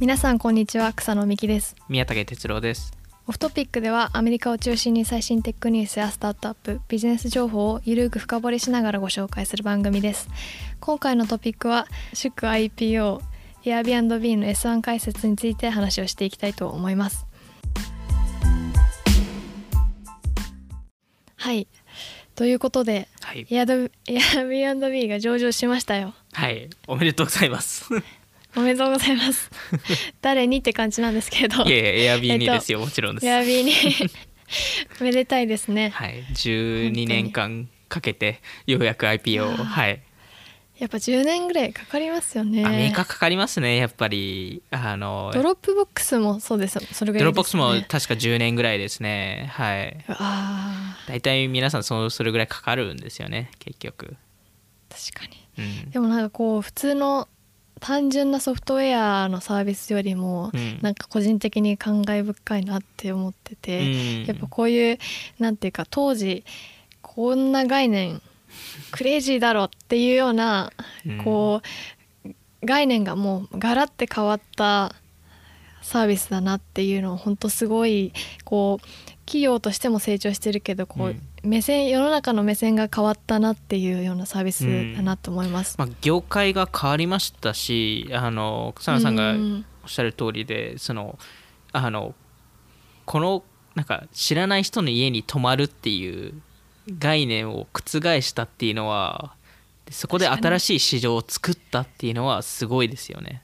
皆さんこんにちは草野美希です。宮武哲郎です。オフトピックではアメリカを中心に最新テックニュースやスタートアップビジネス情報をゆるく深掘りしながらご紹介する番組です。今回のトピックは祝 IPO Airbnb の S1 解説について話をしていきたいと思います。はい。ということで、はい、Airbnb が上場しましたよ。はい、おめでとうございます おめでとうございます。誰にって感じなんですけど。いやいやエアビーにえっとですよ、もちろんです。エアビーにめでたいですね。はい。12年間かけてようやく IPO をはい。やっぱ10年ぐらいかかりますよね。アメリカかかりますね。やっぱりあのドロップボックスもそうです。それぐらいドロップボックスも確か10年ぐらいですね。はい。あ大体皆さんそそれぐらいかかるんですよね結局ー。確かにうんでもなんかこう普通の単純なソフトウェアのサービスよりも、うん。なんか個人的に感慨深いなって思ってて、うん。やっぱこういうなんていうか当時こんな概念 クレイジーだろっていうような、うん。こう概念がもうガラッて変わったサービスだなっていうのを本当すごいこう企業としても成長してるけどこう、うん目線世の中の目線が変わったなっていうようなサービスだなと思います。まあ、業界が変わりましたしあの草野さんがうんおっしゃる通りでそのあのこのなんか知らない人の家に泊まるっていう概念を覆したっていうのはそこで新しい市場を作ったっていうのはすごいですよね。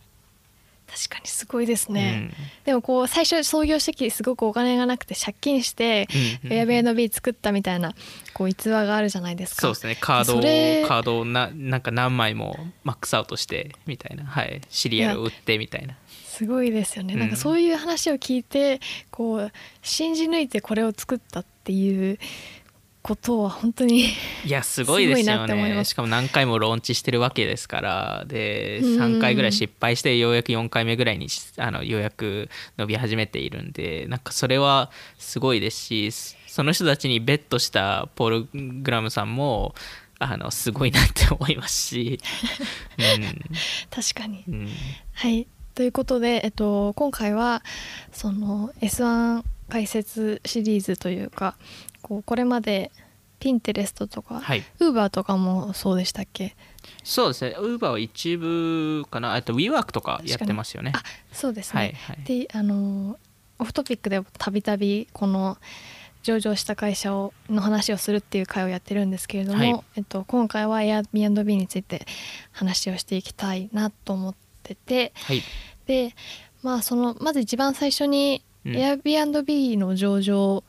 確かにすごいですね、うん。でもこう最初創業初期すごくお金がなくて借金してうんうん Airbnb 作ったみたいなこう逸話があるじゃないですか。そうですね。カードをカードをななんか何枚もマックスアウトしてみたいな、はい、シリアルを売ってみたいな。すごいですよね、うん。なんかそういう話を聞いてこう信じ抜いてこれを作ったっていうことは本当にいやすごいですよね。しかも何回もローンチしてるわけですから。でうん。3回ぐらい失敗してようやく4回目ぐらいにあのようやく伸び始めているんでなんかそれはすごいですしその人たちにベットしたポール・グラムさんもあのすごいなって思いますし、確かに。うん。うんはい。ということで、えっと、今回はその S1 解説シリーズというかこうこれまでピンテレストとか、はい、ウーバーとかもそうでしたっけ？そうですね。ウーバーは一部かな？あと WeWork とかやってますよね。あそうですね、はいはい。であのオフトピックでたびたびこの上場した会社をの話をするっていう会をやってるんですけれども、はい。えっと、今回は Airbnb について話をしていきたいなと思っててはい。でまあそのまず一番最初にうん。Airbnb の上場、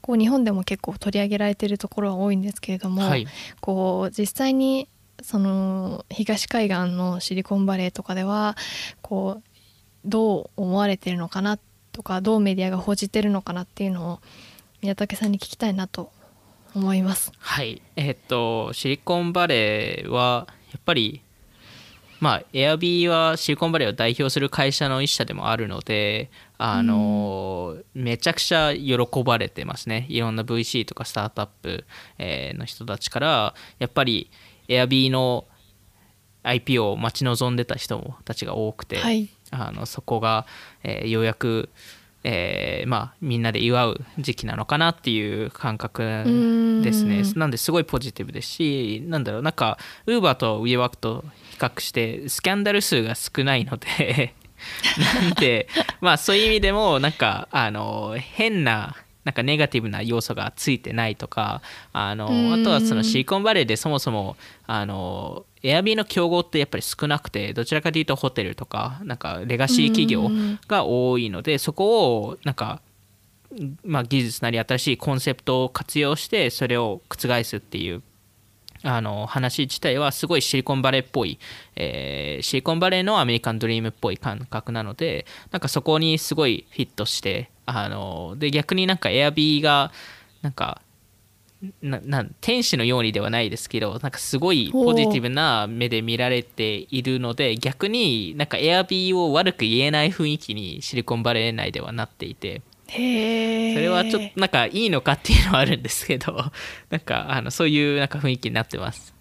こう日本でも結構取り上げられてるところは多いんですけれども、はいこう実際にその東海岸のシリコンバレーとかではこうどう思われてるのかなとかどうメディアが報じてるのかなっていうのを宮武さんに聞きたいなと思います。はいえっとシリコンバレーはやっぱりまあ Airb はシリコンバレーを代表する会社の一社でもあるのであの、めちゃくちゃ喜ばれてますね。いろんな VC とかスタートアップ、えーの人たちからやっぱり Airb の IPO を待ち望んでた人たちが多くて、はい。あのそこが、えーようやく、えーまあ、みんなで祝う時期なのかなっていう感覚ですね。うん。なんですごいポジティブですしなんだろうなんか Uber と WeWork と比較してスキャンダル数が少ないので なんでまあそういう意味でもなんかあの変ななんかネガティブな要素がついてないとかあのうん。あとはそのシリコンバレーでそもそもあのエアビーの競合ってやっぱり少なくてどちらかというとホテルとかなんかレガシー企業が多いのでそこをなんかまあ、技術なり新しいコンセプトを活用してそれを覆すっていうあの話自体はすごいシリコンバレーっぽい、えーシリコンバレーのアメリカンドリームっぽい感覚なのでなんかそこにすごいフィットしてあので逆になんか Airb がなんかななん天使のようにではないですけどなんかすごいポジティブな目で見られているので逆になんか Airb を悪く言えない雰囲気にシリコンバレー内ではなっていてへえそれはちょっとなんかいいのかっていうのはあるんですけど なんかあのそういうなんか雰囲気になってます。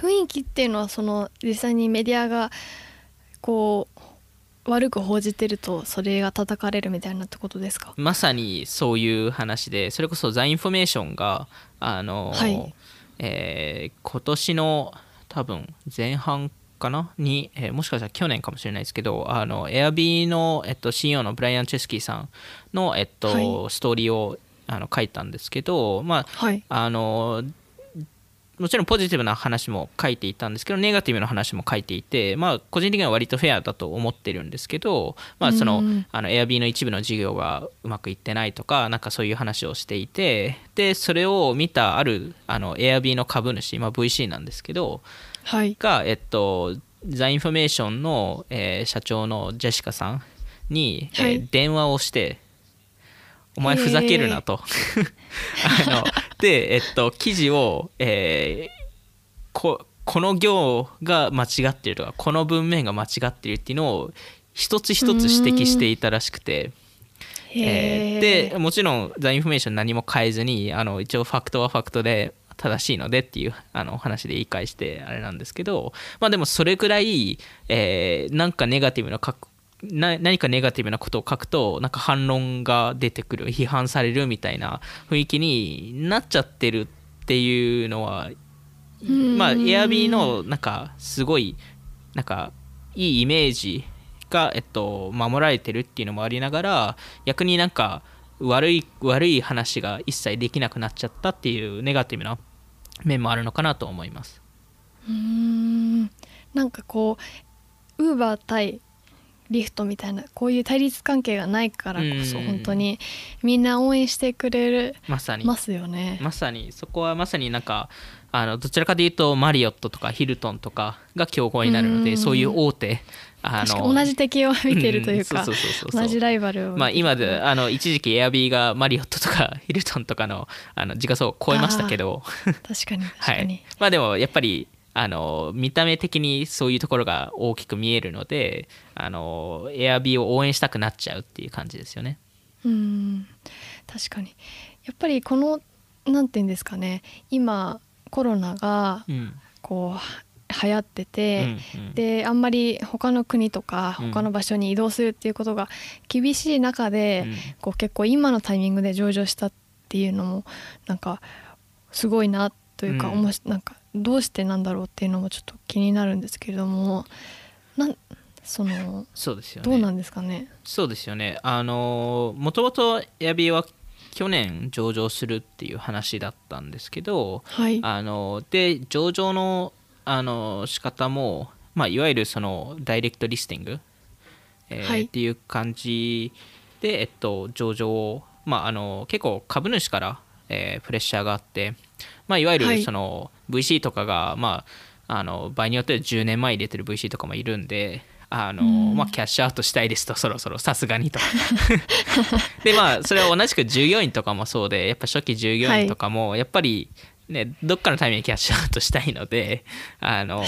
雰囲気っていうのはその実際にメディアがこう悪く報じてるとそれが叩かれるみたいなってことですか？まさにそういう話でそれこそザ・インフォメーションがあの、はい。えー今年の多分前半かな？に、えーもしかしたら去年かもしれないですけどあの エアビーの、えっと、CEO のブライアン・チェスキーさんの、えっとはい。ストーリーをあの書いたんですけど、まあ、はい。あのもちろんポジティブな話も書いていたんですけどネガティブな話も書いていて、まあ、個人的には割とフェアだと思ってるんですけど、まあ、そのうんあの Airb の一部の事業がうまくいってないとかなんかそういう話をしていてでそれを見たあるあの エアビーの株主、まあ、VC なんですけどはいが、えっと、ザ・インフォメーションの、えー社長のジェシカさんに、えーはい電話をして「お前ふざけるな」と。あので、えっと、記事を、えーここの行が間違っているとかこの文面が間違っているっていうのを一つ一つ指摘していたらしくて。えーでもちろん「ザ・インフォメーション何も変えずにあの一応ファクトはファクトで正しいのでっていうあの話で言い返してあれなんですけどまあでもそれぐらい、えーなんかネガティブなな何かネガティブなことを書くとなんか反論が出てくる批判されるみたいな雰囲気になっちゃってるっていうのはまあ Airb のなんかすごいなんかいいイメージが、えっと、守られてるっていうのもありながら逆になんか悪い悪い話が一切できなくなっちゃったっていうネガティブな面もあるのかなと思います。うーん。なんかこうウーバー対リフトみたいなこういう対立関係がないからこそうん。本当にみんな応援してくれまさに。ますよね。まさに。そこはまさになんかあのどちらかというとマリオットとかヒルトンとかが競合になるのうん。でそういう大手あ確かに同じ敵を見てるというか同じライバルをまあ、今であの一時期エアビーがマリオットとか ヒルトンとかのあの時価総を超えましたけど。確かに 確はかに、い、まあでもやっぱりあの見た目的にそういうところが大きく見えるのであのエアビーを応援したくなっちゃうっていう感じですよね。うん。確かに。やっぱりこのなんていうんですかね。今コロナがうん。こう流行ってて、うんうんであんまり他の国とかうん他の場所に移動するっていうことが厳しい中で、うんこう結構今のタイミングで上場したっていうのもなんかすごいなというか、うんおもしなんかどうしてなんだろうっていうのもちょっと気になるんですけれどもなんそのそうですよね。どうなんですかね？そうですよね。あのもともとエアビーは去年上場するっていう話だったんですけど、はいあので上場のあの仕方も、まあ、いわゆるそのダイレクトリスティング、えーはい。っていう感じで、えっと、上場を、まあ、あの結構株主から、えープレッシャーがあって、まあ、いわゆはい。るその VC とかが、まあ、あの場合によっては10年前入れてる VC とかもいるんで。あのうん。まあ、キャッシュアウトしたいですとそろそろさすがにと。でまあそれは同じく従業員とかもそうでやっぱ初期従業員とかもやっぱりねどっかのタイミングでキャッシュアウトしたいのであの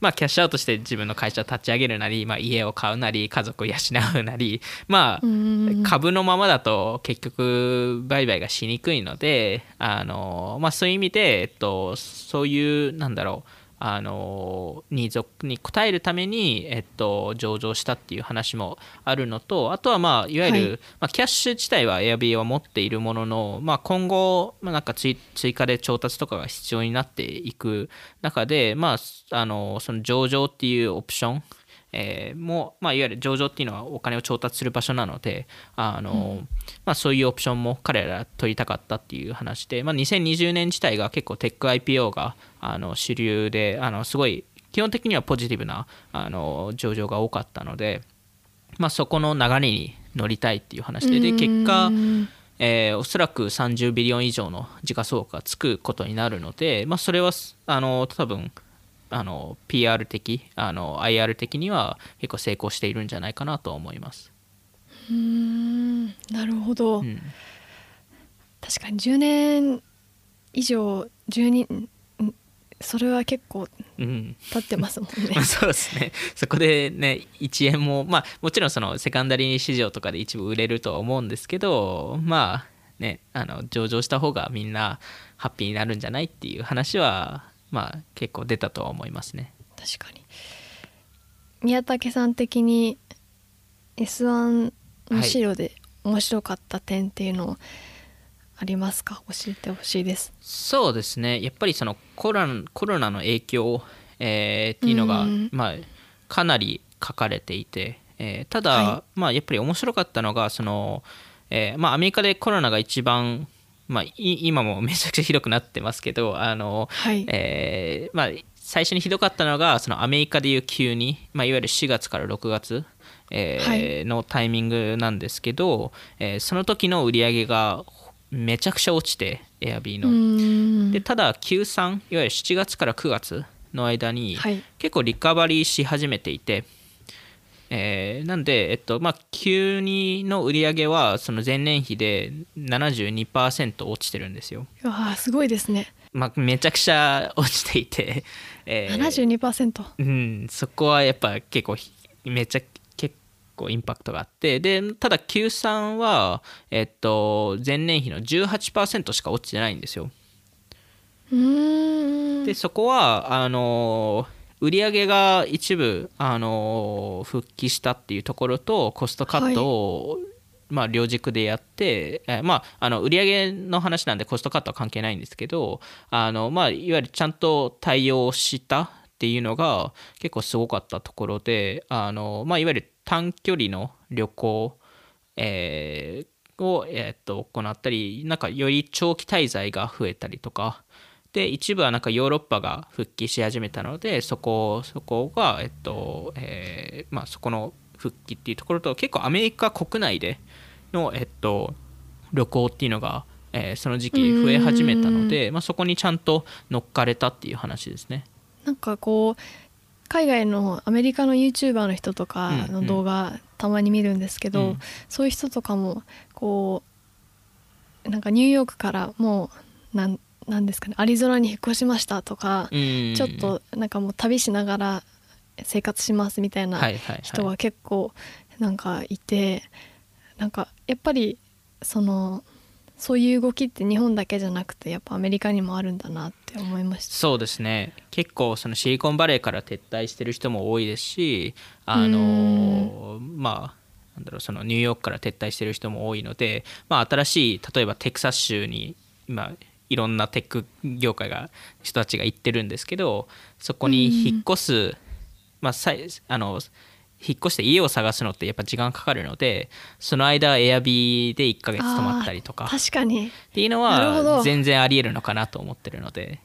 まあキャッシュアウトして自分の会社を立ち上げるなり、まあ、家を買うなり家族を養うなりまあうん。株のままだと結局売買がしにくいのであの、まあ、そういう意味で、えっと、そういうなんだろうあのニーズに応えるために、えっと、上場したっていう話もあるのとあとは、まあ、いわゆる、はい。まあ、キャッシュ自体は Airb は持っているものの、まあ、今後、まあ、なんか追追加で調達とかが必要になっていく中で、まあ、あのその上場っていうオプションえーもまあ、いわゆる上場っていうのはお金を調達する場所なのであの、まあ、そういうオプションも彼ら取りたかったっていう話で、まあ、2020年自体が結構テック IPO があの主流であのすごい基本的にはポジティブなあの上場が多かったので、まあ、そこの流れに乗りたいっていう話でで結果うんえーおそらく30ビリオン以上の時価総額がつくことになるので、まあ、それはあの多分あの PR 的あの IR 的には結構成功しているんじゃないかなと思います。うーんなるほど、うん。確かに10年以上12んそれは結構うん。経ってますもんね。まあ、そうですね。そこでね1円もまあもちろんそのセカンダリー市場とかで一部売れるとは思うんですけどまあねあの上場した方がみんなハッピーになるんじゃないっていう話はまあ結構出たとは思いますね。確かに。宮武さん的に S1 の資料で面白かった点っていうのをありますか？教えてほしいです。そうですね。やっぱりそのコロナコロナの影響、えーっていうのが、うん。まあ、かなり書かれていて、えーただ、はまあ、やっぱり面白かったのがその、えーまあ、アメリカでコロナが一番、まあ、い今も めちゃくちゃひどくなってますけどあの、はい、えーまあ、最初にひどかったのがそのアメリカでいう急に、まあ、いわゆる4月から6月、えーはい。のタイミングなんですけど、えーその時の売り上げがめちゃくちゃ落ちて Airb うの。でただ Q3 いわゆる7月から9月の間にはい。結構リカバリーし始めていて、えーなんで、えっとまあ、Q2 の売り上げはその前年比で72%落ちてるんですよ。うわーすごいですねまあ、めちゃくちゃ落ちていて、えー72%うん、そこはやっぱ結構ひめっちゃ結構インパクトがあってでただ Q3 は、えっと、前年比の18%しか落ちてないんですよ。うーんでそこはあの売り上げが一部あの復帰したっていうところとコストカットを、まあ、両軸でやって、えーまあ、あの売り上げの話なんでコストカットは関係ないんですけどあの、まあ、いわゆるちゃんと対応したっていうのが結構すごかったところであの、まあ、いわゆる短距離の旅行、えーを、えーっと行ったりなんかより長期滞在が増えたりとかで一部はなんかヨーロッパが復帰し始めたのでそこそこがえっとえーまあそこの復帰っていうところと結構アメリカ国内でのえっと旅行っていうのが、えーその時期増え始めたので、まあ、そこにちゃんと乗っかれたっていう話ですね。なんかこう海外のアメリカの YouTuber の人とかの動画たまに見るんですけど、うん。そういう人とかもこうなんかニューヨークからもうなんなんですかねアリゾナに引っ越しましたとか、うん。ちょっとなんかもう旅しながら生活しますみたいな人が結構なんかいてなんかやっぱりそのそういう動きって日本だけじゃなくてやっぱアメリカにもあるんだなって思いました。そうですね。結構そのシリコンバレーから撤退してる人も多いですしあのまあなんだろうそのニューヨークから撤退してる人も多いので、まあ、新しい例えばテキサス州に今いろんなテック業界が人たちが行ってるんですけどそこに引っ越す、まあ、さいあの引っ越して家を探すのってやっぱ時間かかるのでその間エアビーで1ヶ月泊まったりとか確かに。っていうのは全然ありえるのかなと思ってるので。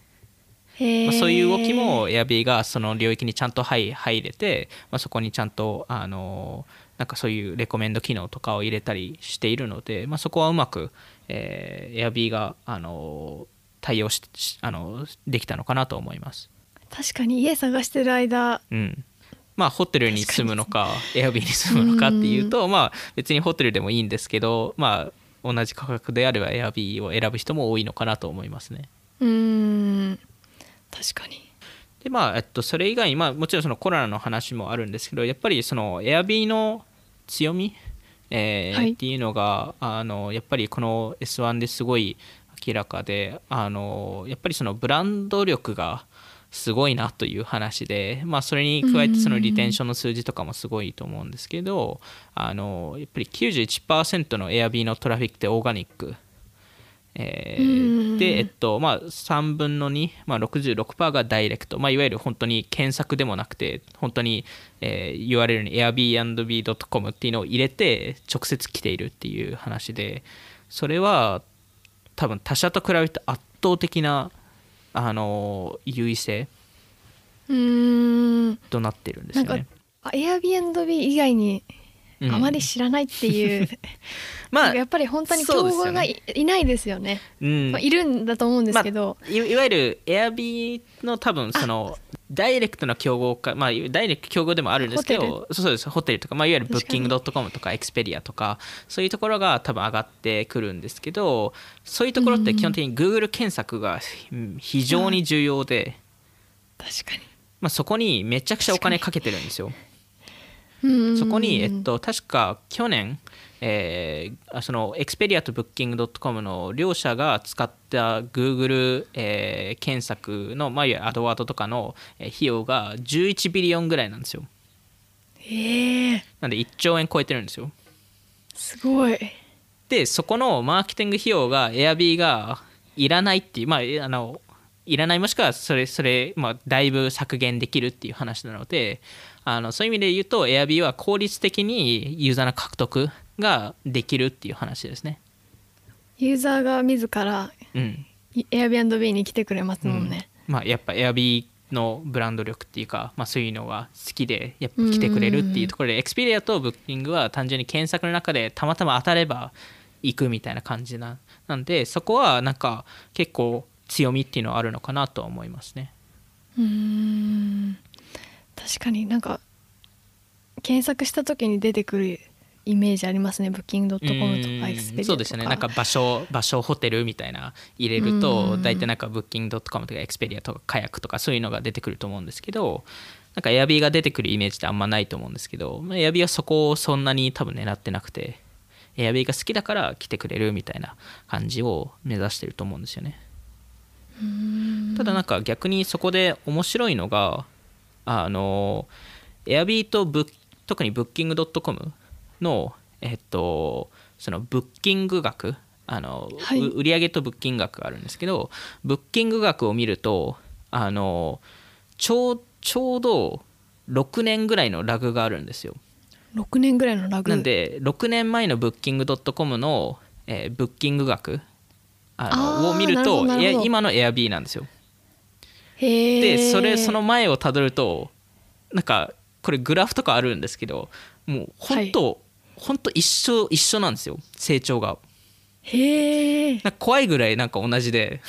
まあ、そういう動きも Airb がその領域にちゃんと入入れて、まあ、そこにちゃんとあのなんかそういうレコメンド機能とかを入れたりしているので、まあ、そこはうまく、えー、Airb があの対応ししあのできたのかなと思います。確かに家探してる間。うん。まあ、ホテルに住むのか Airb に。住むのかっていうと、まあ、別にホテルでもいいんですけど、まあ、同じ価格であれば Airb を選ぶ人も多いのかなと思いますね。うーん。確かにでまあえっと、それ以外に、まあ、もちろんそのコロナの話もあるんですけどやっぱりその Airb の強み、えーはいっていうのがあのやっぱりこの S1 ですごい明らかであのやっぱりそのブランド力がすごいなという話で、まあ、それに加えてそのリテンションの数字とかもすごいと思うんですけどあのやっぱり91%の Airb のトラフィックってオーガニック。えで、えっとまあ、3分の2、まあ、66%がダイレクト、まあ、いわゆる本当に検索でもなくて本当に、えー URL に airbnb.com っていうのを入れて直接来ているっていう話でそれは多分他社と比べて圧倒的なあの優位性うーん。となってるんですよね。あ Airbnb 以外にうんあまり知らないっていう、まあやっぱり本当に競合がい,、いないですよね、うん。まあ、いるんだと思うんですけど、いいわゆる Airb の多分そのダイレクトな競合か、まあ、ダイレクト競合でもあるんですけホどそうですホテルとか、まあ、いわゆるブッキング .com とかエクスペリアとかそういうところが多分上がってくるんですけどそういうところって基本的に Google 検索がうん非常に重要で、確かに。まあ、そこにめちゃくちゃお金かけてるんですよ。そこに、えっと、確か去年、えーあそのエクスペリアとブッキング .com の両社が使った Google、えー検索の、まあ、いわゆるアドワードとかのえー費用が11ビリオンぐらいなんですよ。ええなんで1兆円超えてるんですよ。すごい。でそこのマーケティング費用が Airb がいらないっていうまああのいらないもしくはそれそれ、まあ、だいぶ削減できるっていう話なのであのそういう意味で言うと Airb は効率的にユーザーの獲得ができるっていう話ですね。ユーザーが自らうん、Airbnb に来てくれますもんね、まあ、やっぱ Airb のブランド力っていうか、まあ、そういうのが好きでやっぱ来てくれるっていうところで Expedia と Booking は単純に検索の中でたまたま当たれば行くみたいな感じななんでそこはなんか結構強みっていうのはあるのかなとは思いますね。うーん確かになんか検索した時に出てくるイメージありますねブッキングドットコムとかエクスペリアとか。そうですよね。なんか場所場所ホテルみたいな入れると大体なんかブッキングドットコムとかエクスペディアとかカヤックとかそういうのが出てくると思うんですけどなんかエアビーが出てくるイメージってあんまないと思うんですけどエアビーはそこをそんなに多分狙ってなくてエアビーが好きだから来てくれるみたいな感じを目指してると思うんですよね。ただなんか逆にそこで面白いのがあのエアビーとブッ特にブッキングドットコムのえっとそのブッキング額あの、はい。う売上とブッキング額があるんですけどブッキング額を見るとあのちょうちょうど6年ぐらいのラグがあるんですよ。6年ぐらいのラグ。なんで6年前のブッキングドットコムの、えーブッキング額あのを見ると今の Airb なんですよでそれその前をたどるとなんかこれグラフとかあるんですけどもう本当、本当一緒一緒なんですよ成長が。へ怖いぐらいなんか同じで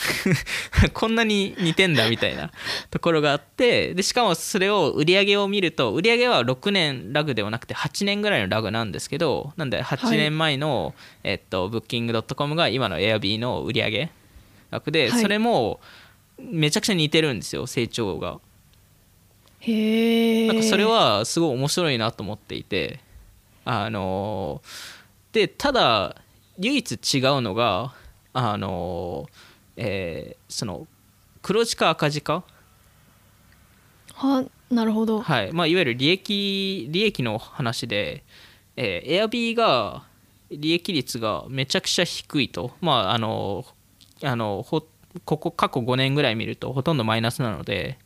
こんなに似てんだみたいな ところがあってでしかもそれを売り上げを見ると売り上げは6年ラグではなくて8年ぐらいのラグなんですけどなんで8年前の、えっと、ブッキング .com が今の Airb の売り上げ額で、はい。それもめちゃくちゃ似てるんですよ成長が。へえなんかそれはすごい面白いなと思っていてあのでただ唯一違うのがあの、えーその黒字か赤字か、はなるほど。はい。まあ、いわゆる利益利益の話で、えー、Airb が利益率がめちゃくちゃ低いと。まああのあのほここ過去5年ぐらい見るとほとんどマイナスなので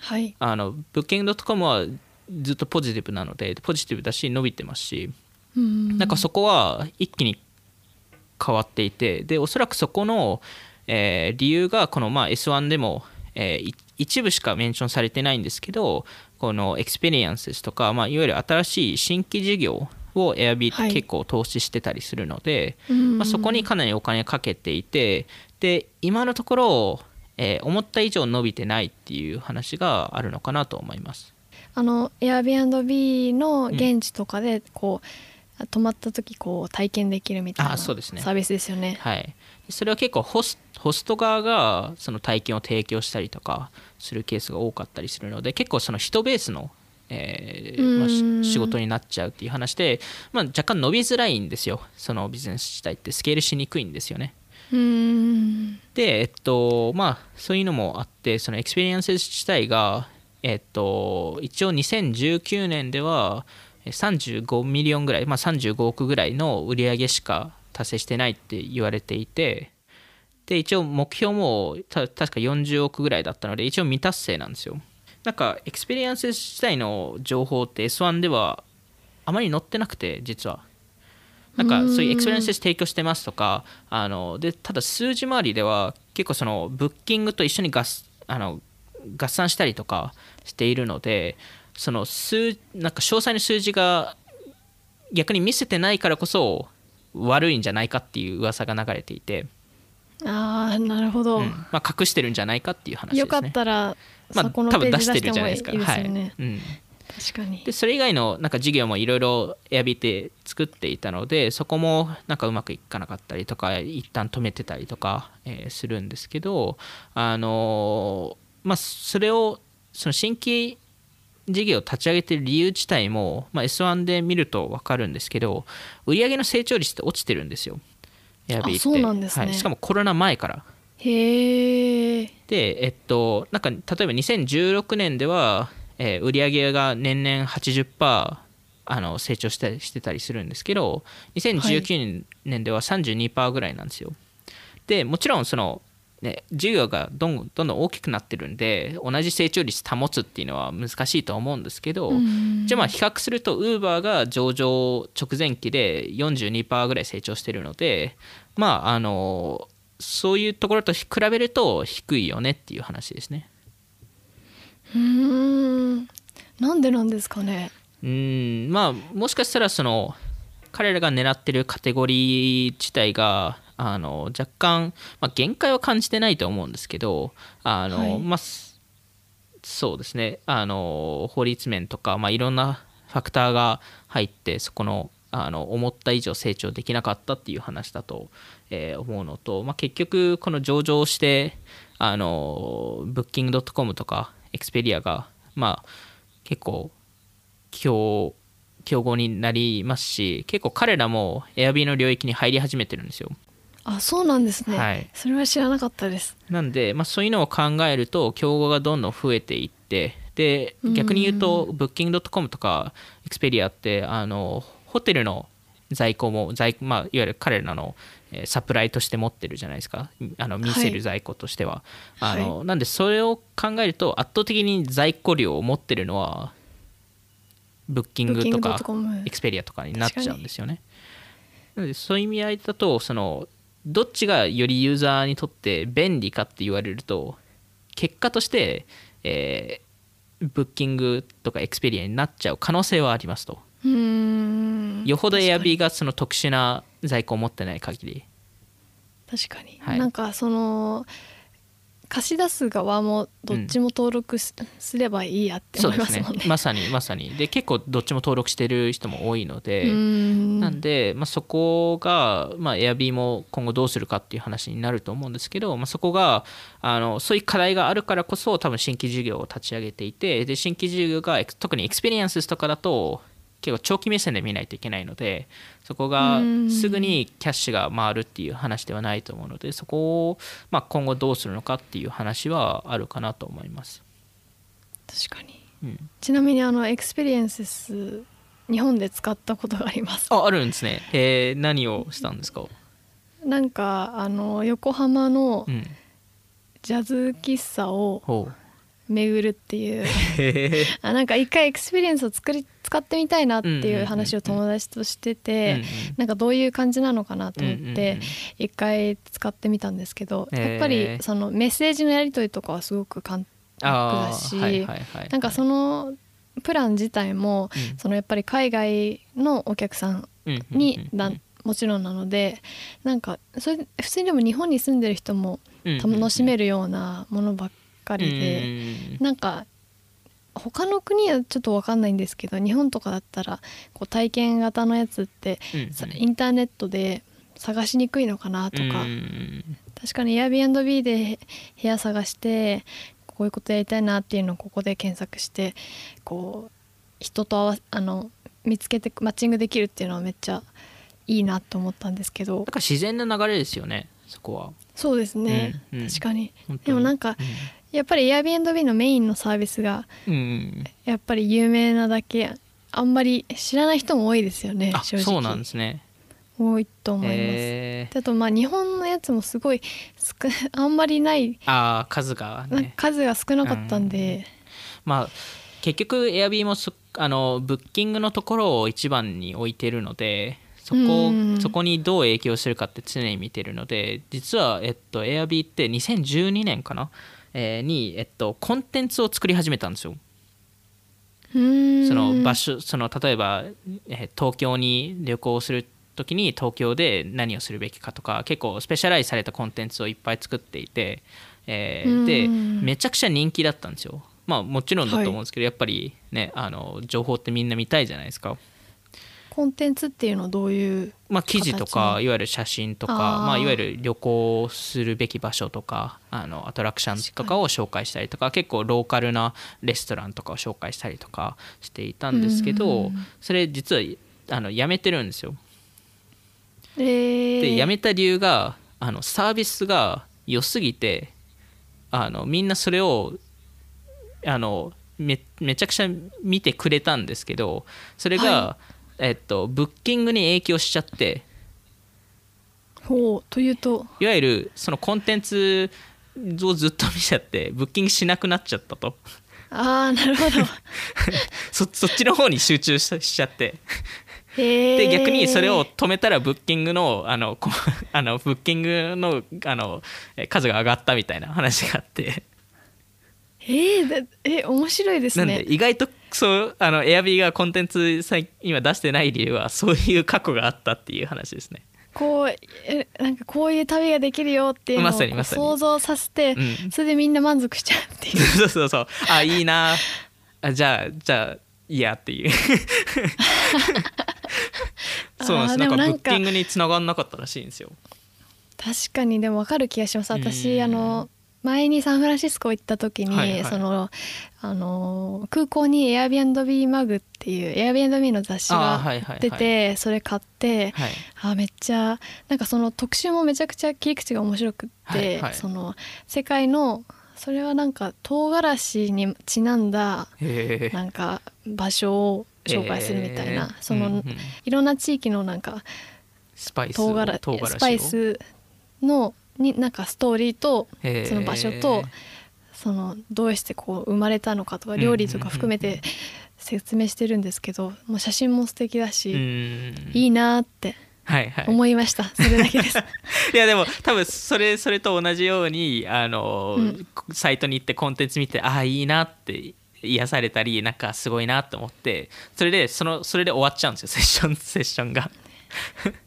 はい。あのブッキング .com はずっとポジティブなのでポジティブだし伸びてますしうん。なんかそこは一気に変わっていてでおそらくそこの、えー理由がこのまあ S1 でも、えーい一部しかメンションされてないんですけどこのエクスペリエンスとか、まあ、いわゆる新しい新規事業を エアビーはい。って結構投資してたりするので、うん。まあ、そこにかなりお金かけていてで今のところ、えー思った以上伸びてないっていう話があるのかなと思います。あの Airbnb の現地とかでこう、泊まった時こう体験できるみたいなあサービスですよね。はい、それは結構ホスホスト側がその体験を提供したりとかするケースが多かったりするので結構その人ベースの、えーまあ仕事になっちゃうっていう話で、まあ、若干伸びづらいんですよ。そのビジネス自体ってスケールしにくいんですよね。で、えっと、まあ、そういうのもあって、そのエクスペリエンス自体が、えっと、一応2019年では35 million ぐらい、まあ、35億ぐらいの売り上げしか達成してないって言われていて、で、一応目標も確か40億ぐらいだったので、一応未達成なんですよ。なんか、エクスペリエンス自体の情報って S1 ではあまり載ってなくて、実は。なんかそういうエクスペリエンス提供してますとかあのでただ数字周りでは結構そのブッキングと一緒に合あの合算したりとかしているのでその数なんか詳細な数字が逆に見せてないからこそ悪いんじゃないかっていう噂が流れていて、ああなるほど、うん。まあ、隠してるんじゃないかっていう話ですね。よかったら、まあ、多分出してるじゃないですか。ね、はい。うん確かに。でそれ以外のなんか事業もいろいろ Airb って作っていたのでそこもなんかうまくいかなかったりとか一旦止めてたりとか、えーするんですけどあのーまあそれをその新規事業を立ち上げてる理由自体も、まあ、S1 で見ると分かるんですけど売上の成長率って落ちてるんですよ。Airb って。あそうなんですね。はい、しかもコロナ前から。へえで、えっと、なんか例えば2016年では、えー売上が年々80%あの成長ししてたりするんですけど2019年では32%ぐらいなんですよ。でもちろんそのね、授業がどんどんどん大きくなってるんで同じ成長率保つっていうのは難しいと思うんですけど、じゃあまあ比較するとウーバーが上場直前期で42%ぐらい成長してるのでまああのそういうところと比べると低いよねっていう話ですね。うん。なんでなんですかね？うん。まあもしかしたらその彼らが狙ってるカテゴリー自体があの若干、まあ、限界は感じてないと思うんですけどあの、はい、まあ、そうですね。あの法律面とか、まあ、いろんなファクターが入ってそこのあの思った以上成長できなかったっていう話だと、えー、思うのと、まあ、結局この上場してあのブッキングドットコムとかエクスペリアが、まあ、結構強競合になりますし結構彼らも Airb の領域に入り始めてるんですよ。あそうなんですね、はい、それは知らなかったです。なんで、まあ、そういうのを考えると競合がどんどん増えていってで逆に言うとブッキングドットコムとかエクスペリアってあのホテルの在庫も在、まあ、いわゆる彼らのサプライとして持ってるじゃないですか。あの見せる在庫としては、はい、あの、はい、なんでそれを考えると圧倒的に在庫量を持ってるのはブッキングとかエクスペリアとかになっちゃうんですよね。なのでそういう意味合いだとそのどっちがよりユーザーにとって便利かって言われると結果として、えー、ブッキングとかエクスペリアになっちゃう可能性はありますと。よほどエアビーがその特殊な在庫を持ってない限り。確かに、はい、なんかその貸し出す側もどっちも登録す,、ればいいやって思いますもんね。ね。まさにまさに。で結構どっちも登録してる人も多いのでなんで、まあ、そこが、まあ、Airb も今後どうするかっていう話になると思うんですけど、まあ、そこがあのそういう課題があるからこそ多分新規事業を立ち上げていてで新規事業が特にエクスペリエンスとかだと結構長期目線で見ないといけないのでそこがすぐにキャッシュが回るっていう話ではないと思うのでそこを、まあ、今後どうするのかっていう話はあるかなと思います。確かに、うん、ちなみにあのエクスペリエンス日本で使ったことがあります。ああるんですね。え何をしたんですか？なんかあの横浜のジャズ喫茶を巡るっていう。あなんか一回エクスペリエンスを作り使ってみたいなっていう話を友達としてて、なんかどういう感じなのかなと思って一回使ってみたんですけど、やっぱりそのメッセージのやり取りとかはすごく簡単だしなんかそのプラン自体も、そのやっぱり海外のお客さんにだもちろんなのでなんかそれ普通にでも日本に住んでる人も楽しめるようなものばっかりで、なんか他の国はちょっと分かんないんですけど日本とかだったらこう体験型のやつって、うんインターネットで探しにくいのかなとか、確かに Airbnb で部屋探してこういうことやりたいなっていうのをここで検索してこう人と合わあの見つけてマッチングできるっていうのはめっちゃいいなと思ったんですけど。なんか自然な流れですよねそこは。そうですね、うんうん、確かに。でもなんか、うんやっぱり Airbnb のメインのサービスがやっぱり有名なだけあんまり知らない人も多いですよね正直。そうなんですね。多いと思います、えー、あとまあ日本のやつもすごい あんまりないあ数が、ね、数が少なかったんで、うん、まあ結局 Airb もあのブッキングのところを一番に置いてるのでそこそこにどう影響するかって常に見てるので実は、えっと、Airb って2012年かなに、えっと、コンテンツを作り始めたんですよ。その場所その例えば、え東京に旅行する時に東京で何をするべきかとか結構スペシャライズされたコンテンツをいっぱい作っていて、えー、でめちゃくちゃ人気だったんですよ。まあもちろんだと思うんですけど、はい、やっぱりねあの情報ってみんな見たいじゃないですか。コンテンツっていうのはどういうまあ、記事とかいわゆる写真とかまあ、いわゆる旅行するべき場所とかあのアトラクションとかを紹介したりとか結構ローカルなレストランとかを紹介したりとかしていたんですけどそれ実はあのやめてるんですよ。えー、でやめた理由があのサービスが良すぎてあのみんなそれをあのめめちゃくちゃ見てくれたんですけどそれが、はえっと、ブッキングに影響しちゃって。ほうというと。いわゆるそのコンテンツをずっと見ちゃってブッキングしなくなっちゃったと。ああなるほど。そそっちの方に集中ししちゃって。で逆にそれを止めたらブッキングのあのこ あのブッキングのあのえ数が上がったみたいな話があって。えー、だえ面白いですなんねで意外とそうあのエアビーがコンテンツ最今出してない理由はそういう過去があったっていう話ですね。こうえなんかこういう旅ができるよっていうのを想像させて、うんそれでみんな満足しちゃうっていう。そうそうそう。あいいな。あじゃあじゃあいいやっていう。そうなんです。なんかブッキングに繋がんなかったらしいんですよ。確かにでも分かる気がします。私うん。あの前にサンフランシスコ行った時に、はいはい。そのあの空港に Airbnb マグっていう Airbnb の雑誌がはいはいはい。出てそれ買ってはい。あめっちゃなんかその特集もめちゃくちゃ切り口が面白くって、はいはい。その世界のそれはなんか唐辛子にちなんだなんか場所を紹介するみたいな、えー。その、うんうん。いろんな地域のなんかスパイススパイスのになんかストーリーとその場所とそのどうしてこう生まれたのかとか料理とか含めて説明してるんですけどもう写真も素敵だうし、んいいなーってはいはい。思いました、それだけです。いやでも多分それそれと同じようにあの、うん。サイトに行ってコンテンツ見てああいいなって癒されたりなんかすごいなと思ってそれでそのそれで終わっちゃうんですよセッションセッションが。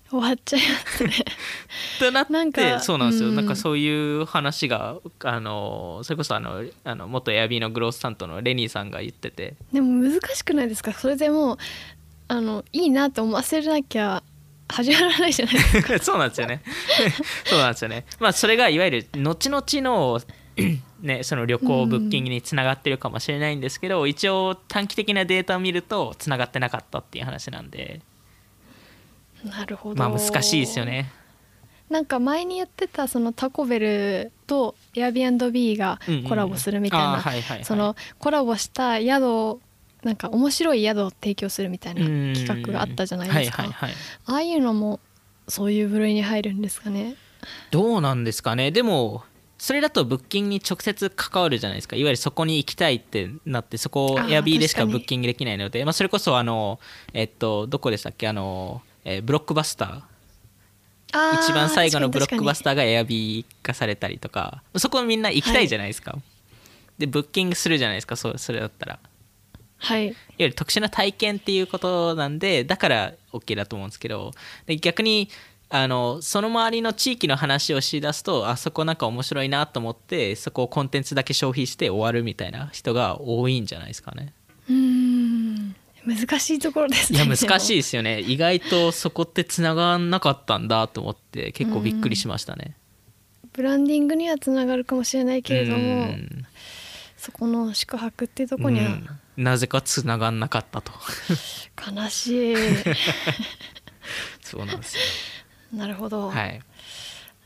終わっちゃいますね。となってなんかそうなんですよ、うん。なんかそういう話があのそれこそあのあの元エアビーのグロース担当のレニーさんが言ってて。でも難しくないですか？それでもうあのいいなって思わせなきゃ始まらないじゃないですか。そうなんですよね。そうなんですよね。まあそれがいわゆる後々の ね、その旅行ブッキングにつながってるかもしれないんですけど、一応短期的なデータを見るとつながってなかったっていう話なんでなるほど。まあ難しいですよね。なんか前にやってたそのタコベルと Airbnb がコラボするみたいなそのコラボした宿をなんか面白い宿を提供するみたいなうん。企画があったじゃないですか。ああいうのもそういう部類に入るんですかね。どうなんですかね。でもそれだとブッキングに直接関わるじゃないですか。いわゆるそこに行きたいってなってそこをあーエアビーでしかブッキングできないので、まあ、それこそあのえっとどこでしたっけ？あの、えーブロックバスター。一番最後のブロックバス確ターがエアビー化されたりとか。そこみんな行きたいじゃないですか、でブッキングするじゃないですか。そうそれだったら。はい。ゆる特殊な体験っていうことなんでだから OK だと思うんですけど。で逆にあのその周りの地域の話をしだすとあそこなんか面白いなと思ってそこをコンテンツだけ消費して終わるみたいな人が多いんじゃないですかね。うーん難しいところですねいや難しいいですよね。意外とそこってつながんなかったんだと思って結構びっくりしましたね。ブランディングにはつながるかもしれないけれどうもん。そこの宿泊っていうところにはうん。なぜかつながんなかったと。悲しい。そうなんですよ。なるほど。はい。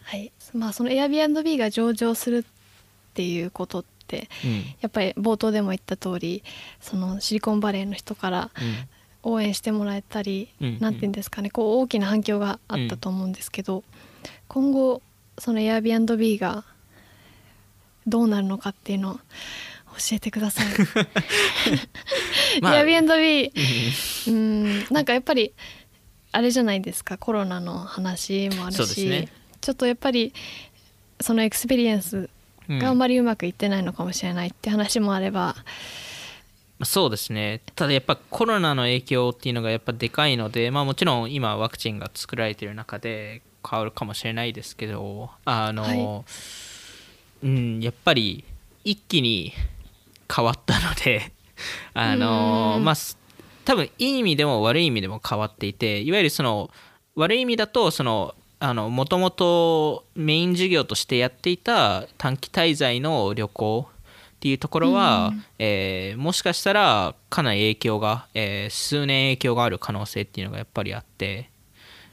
はい、まあその Airbnb が上場するっていうことってうん。やっぱり冒頭でも言った通りそのシリコンバレーの人から応援してもらえたり、うんて言うんですかねこう大きな反響があったと思うんですけど、今後その Airbnb がどうなるのかっていうのを教えてください。まあ。Airbnb うん。うん。なんかやっぱりあれじゃないですかコロナの話もあるし、ね。ちょっとやっぱりその experience うんがあんまりうまくいってないのかもしれないって話もあれば、そうですね。ただやっぱコロナの影響っていうのがやっぱでかいので、まあ、もちろん今ワクチンが作られている中で変わるかもしれないですけどあの、はうん、やっぱり一気に変わったので あのうん。まあす多分いい意味でも悪い意味でも変わっていていわゆるその悪い意味だとそのもともとメイン事業としてやっていた短期滞在の旅行っていうところは、うん。えーもしかしたらかなり影響が、えー数年影響がある可能性っていうのがやっぱりあって、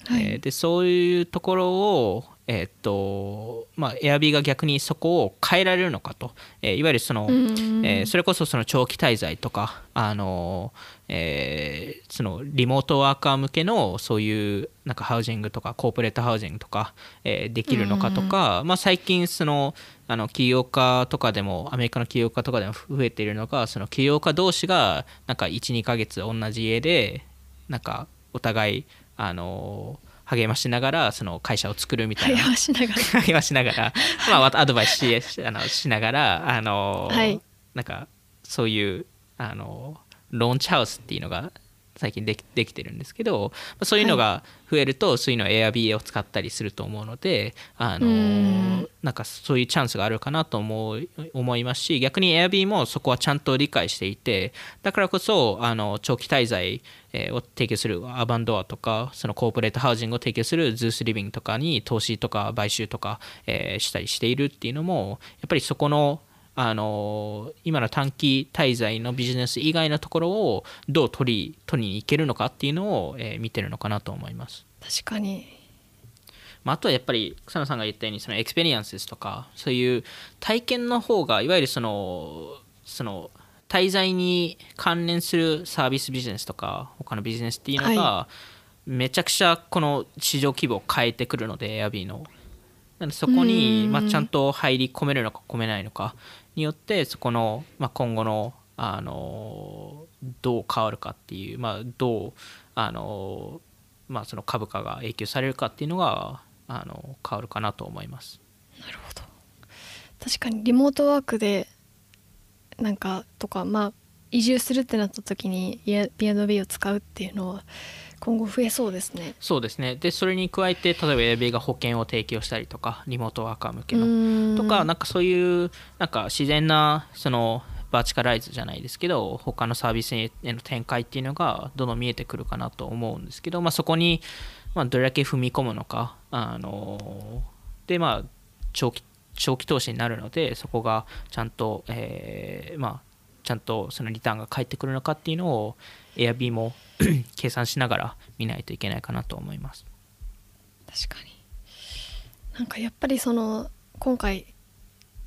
はい。えーでそういうところを、えーっとまあ、Airb が逆にそこを変えられるのかと、えーいわゆるその、うん。えーそれこそその長期滞在とか、あのえーそのリモートワーカー向けのそういうなんかハウジングとかコーポレートハウジングとか、えーできるのかとか、まあ、最近そのあの起業家とかでもアメリカの起業家とかでも増えているのがその起業家同士がなんか12ヶ月同じ家でなんかお互いあの励ましながらその会社を作るみたいな。励ましながら。励ましながら、まあ、アドバイスししあのしながらあの、はい。なんかそういうあのローンチハウスっていうのが最近できできてるんですけどまあそういうのが増えると、そういうのを Airbnb を使ったりすると思うのであうのん。なんかそういうチャンスがあるかなと思う思いますし逆に Airbnb もそこはちゃんと理解していてだからこそあの長期滞在えーを提供するアーバンドアとかそのコーポレートハウジングを提供するズースリビングとかに投資とか買収とか、えーしたりしているっていうのもやっぱりそこのあの今の短期滞在のビジネス以外のところをどう取り取りに行けるのかっていうのを、えー見てるのかなと思います。確かに。まあ、あとはやっぱり草野さんが言ったようにその experience とかそういう体験の方がいわゆるそのその滞在に関連するサービスビジネスとか他のビジネスっていうのが、はめちゃくちゃこの市場規模を変えてくるので Airbnb の。なのでそこにうん。まあちゃんと入り込めるのか込めないのかによってそこのまあ今後のあのどう変わるかっていう、まあ、どうあの、まあ、その株価が影響されるかっていうのがあの変わるかなと思います。なるほど確かにリモートワークでなんかとかまあ移住するってなった時に B&B を使うっていうのは今後増えそうですね。そうですね。でそれに加えて例えば Airb が保険を提供したりとかリモートワーカー向けうのとかなんかそういうなんか自然なそのバーチカライズじゃないですけど他のサービスへの展開っていうのがどんどん見えてくるかなと思うんですけど、まあ、そこにまあどれだけ踏み込むのかあのでまあ長期長期投資になるのでそこがちゃんと、えーまあちゃんとそのリターンが返ってくるのかっていうのを Airb も 計算しながら見ないといけないかなと思います。確かに。なんかやっぱりその今回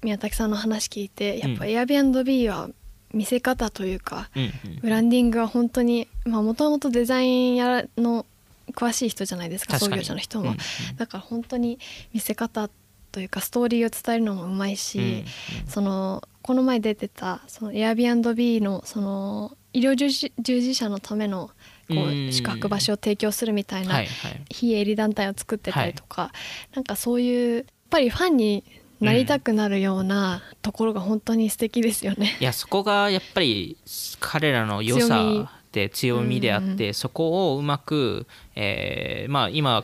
宮崎さんの話聞いてやっぱうん。Airbnb は見せ方というか、うんうんブランディングは本当にもともとデザインやの詳しい人じゃないですか創業者の人も、うんうん。だから本当に見せ方というかストーリーを伝えるのもうまいし、そのこの前出てたその Airbnb のその医療従事従事者のためのこうん。う宿泊場所を提供するみたいなはいはい。非営利団体を作ってたりとか、なんかそういうやっぱりファンになりたくなるようなところが本当に素敵ですよね。いやそこがやっぱり彼らの良さで強みであって、うん。そこをうまく、えーまあ今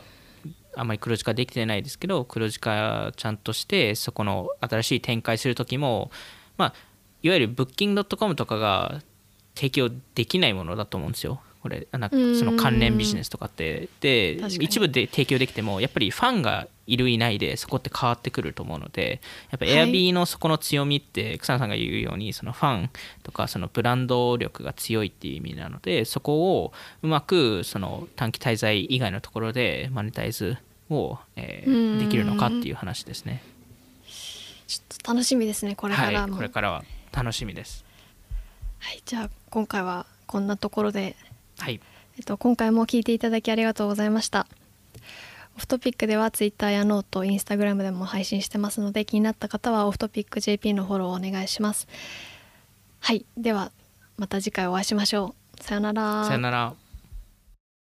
あんまり黒字化できてないですけど黒字化ちゃんとしてそこの新しい展開する時も、まあ、いわゆるブッキング .com とかが提供できないものだと思うんですよ。これなんかうんその関連ビジネスとかってで一部で提供できてもやっぱりファンがいるいないでそこって変わってくると思うのでやっぱはい Airb のそこの強みって草野さんが言うようにそのファンとかそのブランド力が強いっていう意味なのでそこをうまくその短期滞在以外のところでマネタイズを、えできるのかっていう話ですね。ちょっと楽しみですねこれからはい、も。これからは楽しみです。はい、じゃあ今回はこんなところで、はい、えっと、今回も聞いていただきありがとうございました。Off Topic では Twitter や note、Instagram でも配信してますので気になった方はオフトピック JP のフォローをお願いします。はい、ではまた次回お会いしましょう。さよなら。さよなら。